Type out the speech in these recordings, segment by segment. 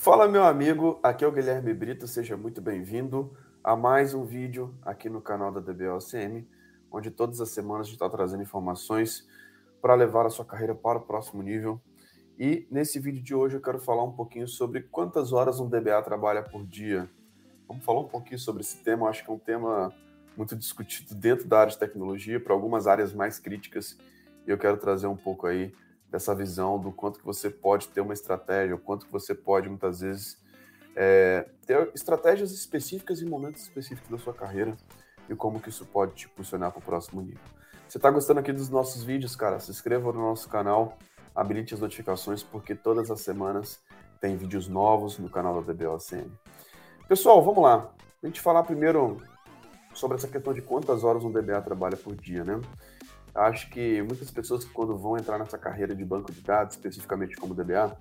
Fala, meu amigo, aqui é o Guilherme Brito, seja muito bem-vindo a mais um vídeo aqui no canal da DBOCM, onde todas as semanas a gente está trazendo informações para levar a sua carreira para o próximo nível. E nesse vídeo de hoje eu quero falar um pouquinho sobre quantas horas um DBA trabalha por dia. Vamos falar um pouquinho sobre esse tema, eu acho que é um tema muito discutido dentro da área de tecnologia, para algumas áreas mais críticas, e eu quero trazer um pouco aí dessa visão do quanto que você pode ter uma estratégia, o quanto que você pode, muitas vezes, é, ter estratégias específicas em momentos específicos da sua carreira e como que isso pode te impulsionar para o próximo nível. Você está gostando aqui dos nossos vídeos, cara? Se inscreva no nosso canal, habilite as notificações, porque todas as semanas tem vídeos novos no canal da DBOCM. Pessoal, vamos lá. A gente falar primeiro sobre essa questão de quantas horas um DBA trabalha por dia, né? Acho que muitas pessoas quando vão entrar nessa carreira de banco de dados, especificamente como DBA,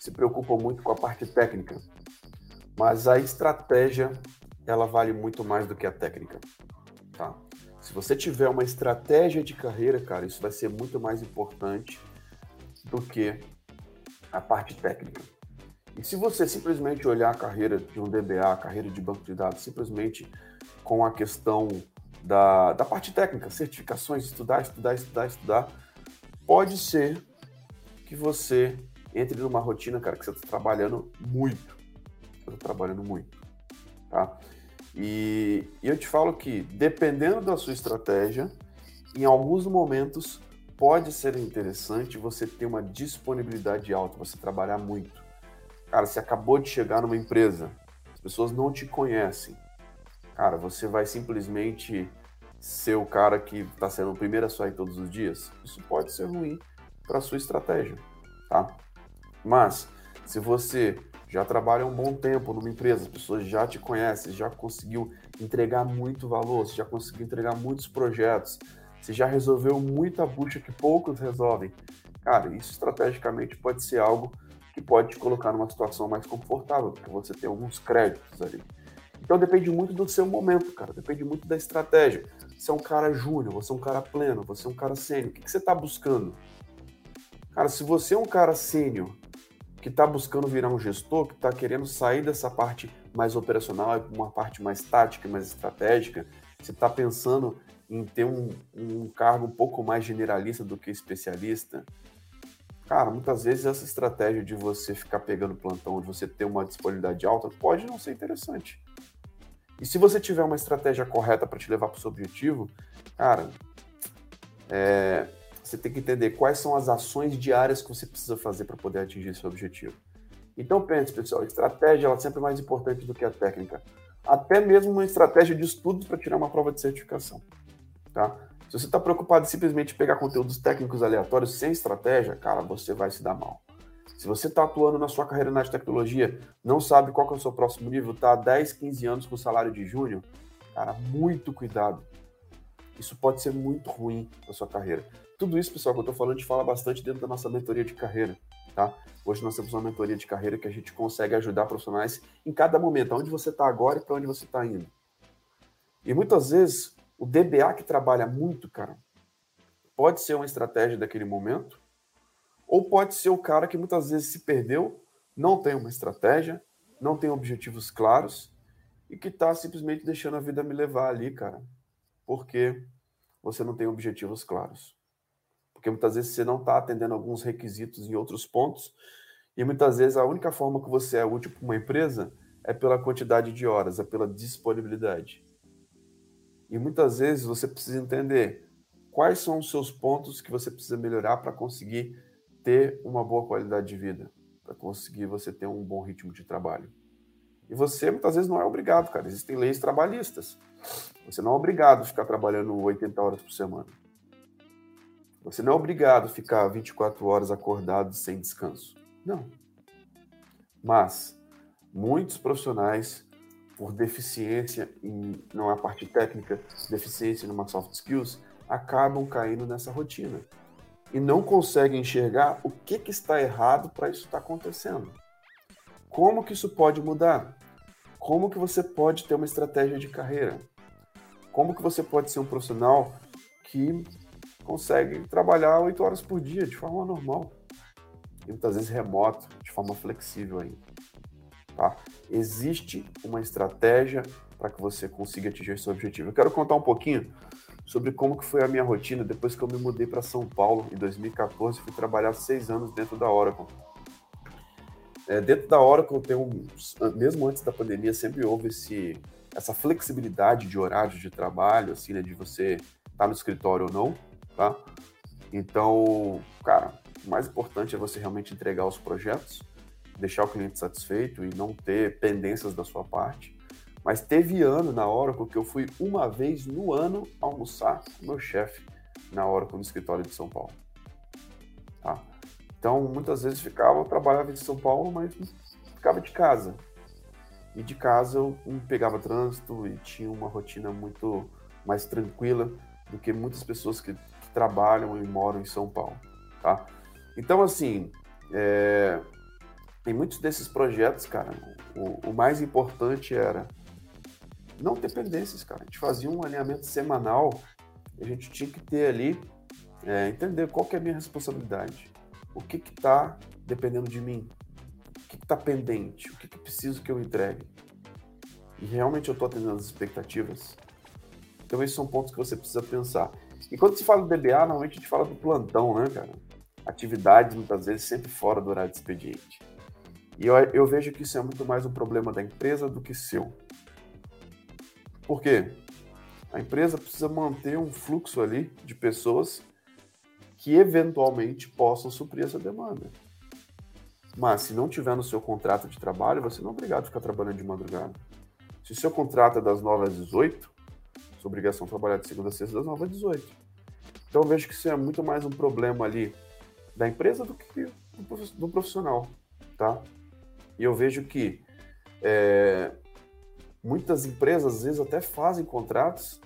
se preocupam muito com a parte técnica. Mas a estratégia, ela vale muito mais do que a técnica, tá? Se você tiver uma estratégia de carreira, cara, isso vai ser muito mais importante do que a parte técnica. E se você simplesmente olhar a carreira de um DBA, a carreira de banco de dados, simplesmente com a questão da, da parte técnica, certificações, estudar, estudar, estudar, estudar, pode ser que você entre numa rotina, cara, que você está trabalhando muito. Você está trabalhando muito, tá? E, e eu te falo que, dependendo da sua estratégia, em alguns momentos pode ser interessante você ter uma disponibilidade alta, você trabalhar muito. Cara, você acabou de chegar numa empresa, as pessoas não te conhecem, cara, você vai simplesmente ser o cara que está sendo o primeiro a sair todos os dias? Isso pode ser ruim para sua estratégia, tá? Mas se você já trabalha um bom tempo numa empresa, as pessoas já te conhecem, já conseguiu entregar muito valor, você já conseguiu entregar muitos projetos, você já resolveu muita bucha que poucos resolvem. Cara, isso estrategicamente pode ser algo que pode te colocar numa situação mais confortável, porque você tem alguns créditos ali. Então depende muito do seu momento, cara. Depende muito da estratégia. Você é um cara júnior, você é um cara pleno, você é um cara sênior. O que, que você está buscando? Cara, se você é um cara sênior que está buscando virar um gestor, que está querendo sair dessa parte mais operacional e para uma parte mais tática, mais estratégica, você está pensando em ter um, um cargo um pouco mais generalista do que especialista, cara, muitas vezes essa estratégia de você ficar pegando plantão, de você ter uma disponibilidade alta, pode não ser interessante. E se você tiver uma estratégia correta para te levar para o seu objetivo, cara, é, você tem que entender quais são as ações diárias que você precisa fazer para poder atingir seu objetivo. Então pense, pessoal, a estratégia ela é sempre mais importante do que a técnica. Até mesmo uma estratégia de estudo para tirar uma prova de certificação. Tá? Se você está preocupado em simplesmente pegar conteúdos técnicos aleatórios sem estratégia, cara, você vai se dar mal. Se você está atuando na sua carreira na tecnologia, não sabe qual é o seu próximo nível, está há 10, 15 anos com salário de júnior, cara, muito cuidado. Isso pode ser muito ruim na sua carreira. Tudo isso, pessoal, que eu estou falando, a gente fala bastante dentro da nossa mentoria de carreira, tá? Hoje nós temos uma mentoria de carreira que a gente consegue ajudar profissionais em cada momento, onde você está agora e para onde você está indo. E muitas vezes, o DBA que trabalha muito, cara, pode ser uma estratégia daquele momento, ou pode ser o cara que muitas vezes se perdeu, não tem uma estratégia, não tem objetivos claros e que está simplesmente deixando a vida me levar ali, cara, porque você não tem objetivos claros. Porque muitas vezes você não está atendendo alguns requisitos em outros pontos e muitas vezes a única forma que você é útil para uma empresa é pela quantidade de horas, é pela disponibilidade. E muitas vezes você precisa entender quais são os seus pontos que você precisa melhorar para conseguir ter uma boa qualidade de vida, para conseguir você ter um bom ritmo de trabalho. E você muitas vezes não é obrigado, cara. Existem leis trabalhistas. Você não é obrigado a ficar trabalhando 80 horas por semana. Você não é obrigado a ficar 24 horas acordado sem descanso. Não. Mas muitos profissionais, por deficiência em numa parte técnica, deficiência numa soft skills, acabam caindo nessa rotina e não conseguem enxergar o que, que está errado para isso estar tá acontecendo. Como que isso pode mudar? Como que você pode ter uma estratégia de carreira? Como que você pode ser um profissional que consegue trabalhar oito horas por dia de forma normal? E muitas vezes remoto, de forma flexível ainda. Tá? Existe uma estratégia para que você consiga atingir seu objetivo. Eu quero contar um pouquinho sobre como que foi a minha rotina depois que eu me mudei para São Paulo em 2014, fui trabalhar seis anos dentro da Oracle. É, dentro da Oracle, tem um, mesmo antes da pandemia, sempre houve esse, essa flexibilidade de horário de trabalho, assim, né, de você estar tá no escritório ou não, tá? Então, cara, o mais importante é você realmente entregar os projetos, deixar o cliente satisfeito e não ter pendências da sua parte. Mas teve ano na Oracle que eu fui uma vez no ano almoçar com meu chefe na Oracle no escritório de São Paulo. Tá? Então, muitas vezes ficava, trabalhava em São Paulo, mas ficava de casa. E de casa eu pegava trânsito e tinha uma rotina muito mais tranquila do que muitas pessoas que, que trabalham e moram em São Paulo, tá? Então, assim, é, em muitos desses projetos, cara, o, o mais importante era não ter pendências, cara. A gente fazia um alinhamento semanal a gente tinha que ter ali, é, entender qual que é a minha responsabilidade, o que que tá dependendo de mim, o que que tá pendente, o que que preciso que eu entregue. E realmente eu estou atendendo as expectativas. Então esses são pontos que você precisa pensar. E quando se fala do DBA, normalmente a gente fala do plantão, né, cara? Atividades, muitas vezes, sempre fora do horário de expediente. E eu, eu vejo que isso é muito mais um problema da empresa do que seu. Por quê? A empresa precisa manter um fluxo ali de pessoas que eventualmente possam suprir essa demanda. Mas se não tiver no seu contrato de trabalho, você não é obrigado a ficar trabalhando de madrugada. Se o seu contrato é das 9 às 18, sua obrigação é trabalhar de segunda a sexta das 9 às 18. Então eu vejo que isso é muito mais um problema ali da empresa do que do profissional, tá? E eu vejo que é, muitas empresas, às vezes, até fazem contratos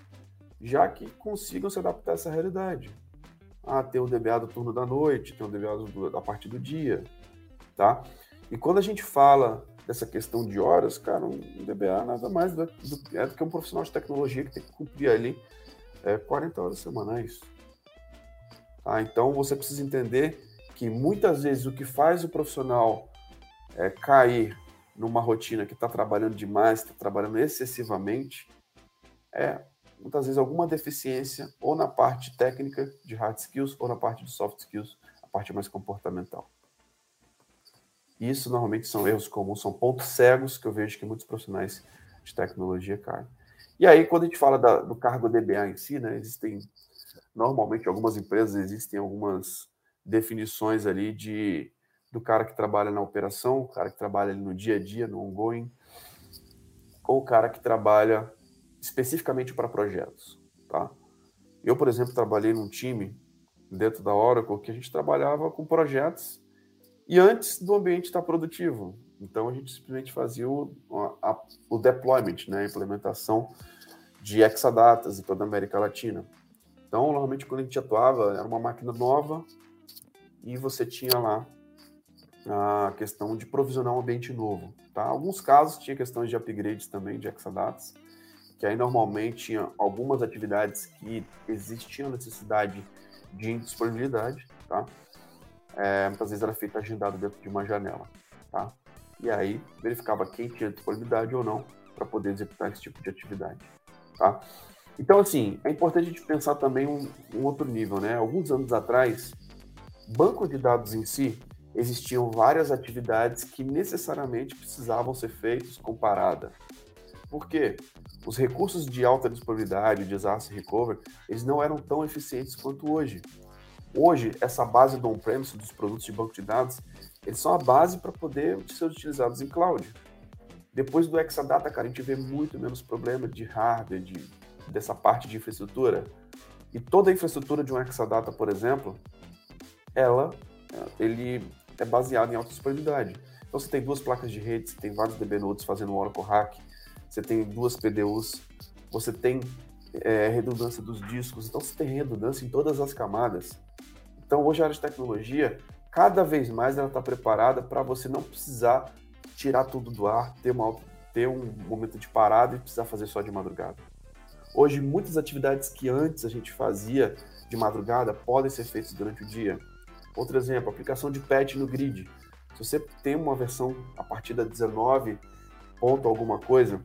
já que consigam se adaptar a essa realidade. Ah, tem o DBA do turno da noite, tem o DBA do, da parte do dia, tá? E quando a gente fala dessa questão de horas, cara, um DBA nada mais do, do, é do que um profissional de tecnologia que tem que cumprir ali é, 40 horas semanais. Tá? Então, você precisa entender que muitas vezes o que faz o profissional é, cair numa rotina que está trabalhando demais, está trabalhando excessivamente, é muitas vezes alguma deficiência ou na parte técnica de hard skills ou na parte de soft skills, a parte mais comportamental. Isso normalmente são erros comuns, são pontos cegos que eu vejo que muitos profissionais de tecnologia caem. E aí, quando a gente fala da, do cargo DBA em si, né, existem, normalmente, algumas empresas existem algumas definições ali de do cara que trabalha na operação, o cara que trabalha no dia a dia, no ongoing, ou o cara que trabalha especificamente para projetos, tá? Eu, por exemplo, trabalhei num time dentro da Oracle que a gente trabalhava com projetos e antes do ambiente estar produtivo. Então a gente simplesmente fazia o, a, o deployment, né, a implementação de Exadatas em toda a América Latina. Então, normalmente, quando a gente atuava, era uma máquina nova e você tinha lá a questão de provisionar um ambiente novo. Tá? Alguns casos tinha questões de upgrades também de Exadatas, que aí normalmente tinha algumas atividades que existiam necessidade de disponibilidade, tá? É, muitas vezes era feito agendado dentro de uma janela, tá? E aí verificava quem tinha disponibilidade ou não para poder executar esse tipo de atividade, tá? Então, assim, é importante a gente pensar também um, um outro nível, né? Alguns anos atrás, banco de dados em si, existiam várias atividades que necessariamente precisavam ser feitas com parada. Por quê? Os recursos de alta disponibilidade, disaster recovery, eles não eram tão eficientes quanto hoje. Hoje, essa base do on-premise dos produtos de banco de dados, eles são a base para poder ser utilizados em cloud. Depois do Exadata, cara, a gente vê muito menos problema de hardware, de, dessa parte de infraestrutura. E toda a infraestrutura de um Exadata, por exemplo, ela, ele é baseado em alta disponibilidade. Então você tem duas placas de rede, você tem vários DB nodes fazendo um Oracle Hack, você tem duas PDUs, você tem é, redundância dos discos, então você tem redundância em todas as camadas. Então hoje a área de tecnologia, cada vez mais ela está preparada para você não precisar tirar tudo do ar, ter, uma, ter um momento de parada e precisar fazer só de madrugada. Hoje, muitas atividades que antes a gente fazia de madrugada podem ser feitas durante o dia. Outro exemplo, aplicação de patch no grid. Se você tem uma versão a partir da 19 ponto alguma coisa,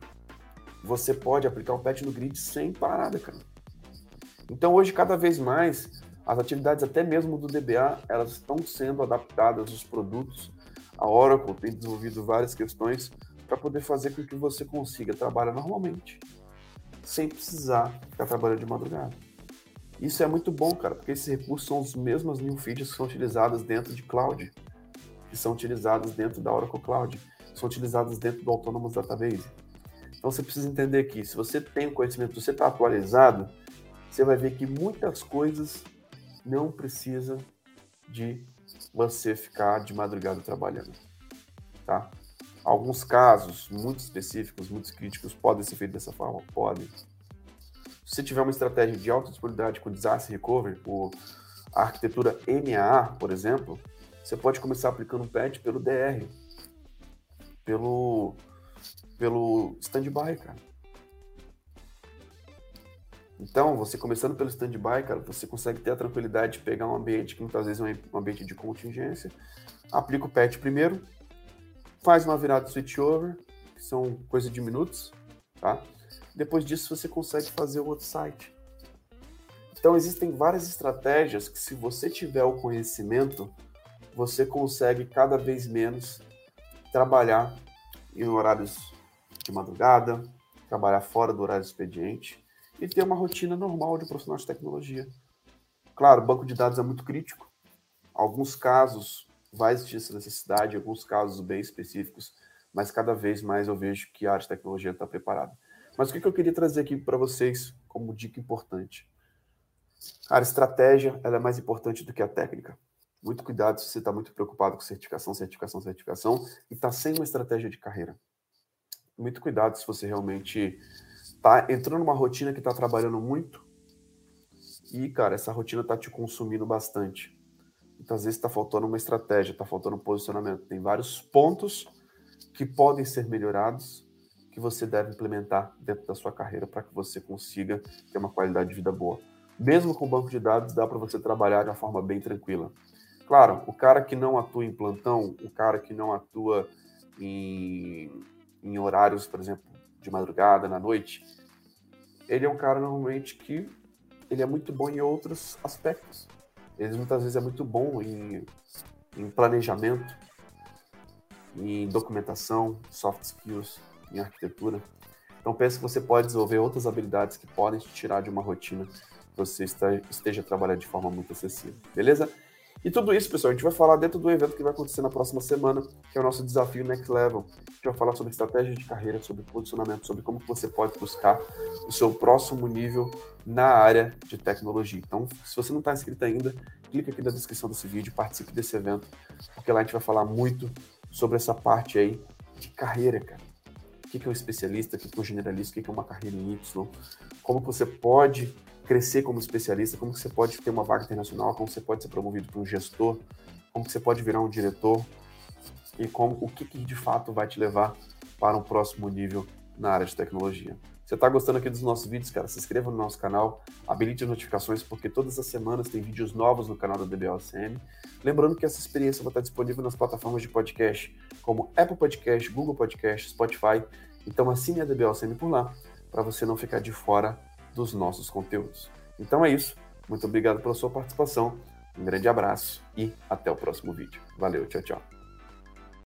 você pode aplicar o patch no grid sem parada, cara. Então hoje cada vez mais as atividades até mesmo do DBA, elas estão sendo adaptadas os produtos. A Oracle tem desenvolvido várias questões para poder fazer com que você consiga trabalhar normalmente, sem precisar ficar trabalhando de madrugada. Isso é muito bom, cara, porque esses recursos são as mesmas new features que são utilizadas dentro de cloud, que são utilizadas dentro da Oracle Cloud, são utilizadas dentro do Autonomous Database. Então você precisa entender que se você tem o conhecimento, se você está atualizado, você vai ver que muitas coisas não precisam de você ficar de madrugada trabalhando, tá? Alguns casos muito específicos, muito críticos, podem ser feitos dessa forma? Podem. Se você tiver uma estratégia de alta disponibilidade com disaster recovery, por a arquitetura MAA, por exemplo, você pode começar aplicando um patch pelo DR, pelo, pelo standby, cara. Então, você começando pelo standby, cara, você consegue ter a tranquilidade de pegar um ambiente que muitas vezes é um ambiente de contingência, aplica o patch primeiro, faz uma virada switchover, que são coisa de minutos, tá? Depois disso, você consegue fazer o outro site. Então, existem várias estratégias que, se você tiver o conhecimento, você consegue cada vez menos trabalhar em horários de madrugada, trabalhar fora do horário expediente e ter uma rotina normal de profissional de tecnologia. Claro, banco de dados é muito crítico. Alguns casos vai existir essa necessidade, alguns casos bem específicos, mas cada vez mais eu vejo que a área de tecnologia está preparada. Mas o que eu queria trazer aqui para vocês como dica importante? A estratégia ela é mais importante do que a técnica. Muito cuidado se você está muito preocupado com certificação, certificação, certificação e está sem uma estratégia de carreira. Muito cuidado se você realmente está entrando numa rotina que está trabalhando muito e, cara, essa rotina está te consumindo bastante. Muitas vezes está faltando uma estratégia, está faltando um posicionamento. Tem vários pontos que podem ser melhorados que você deve implementar dentro da sua carreira para que você consiga ter uma qualidade de vida boa. Mesmo com banco de dados, dá para você trabalhar de uma forma bem tranquila. Claro, o cara que não atua em plantão, o cara que não atua em, em horários, por exemplo, de madrugada, na noite, ele é um cara normalmente que ele é muito bom em outros aspectos. Ele muitas vezes é muito bom em, em planejamento, em documentação, soft skills, em arquitetura. Então pense que você pode desenvolver outras habilidades que podem te tirar de uma rotina que você esteja trabalhando de forma muito acessível, beleza? E tudo isso, pessoal, a gente vai falar dentro do evento que vai acontecer na próxima semana, que é o nosso desafio Next Level. A gente vai falar sobre estratégia de carreira, sobre posicionamento, sobre como você pode buscar o seu próximo nível na área de tecnologia. Então, se você não está inscrito ainda, clica aqui na descrição desse vídeo, participe desse evento, porque lá a gente vai falar muito sobre essa parte aí de carreira, cara. O que é um especialista, o que é um generalista, o que é uma carreira em Y, como você pode crescer como especialista, como que você pode ter uma vaga internacional, como você pode ser promovido para um gestor, como que você pode virar um diretor? E como o que, que de fato vai te levar para um próximo nível na área de tecnologia. Você está gostando aqui dos nossos vídeos, cara? Se inscreva no nosso canal, habilite as notificações, porque todas as semanas tem vídeos novos no canal da DBLCM. Lembrando que essa experiência vai estar disponível nas plataformas de podcast, como Apple Podcast, Google Podcast, Spotify. Então assine a DBLCM por lá, para você não ficar de fora dos nossos conteúdos. Então é isso. Muito obrigado pela sua participação. Um grande abraço e até o próximo vídeo. Valeu, tchau, tchau.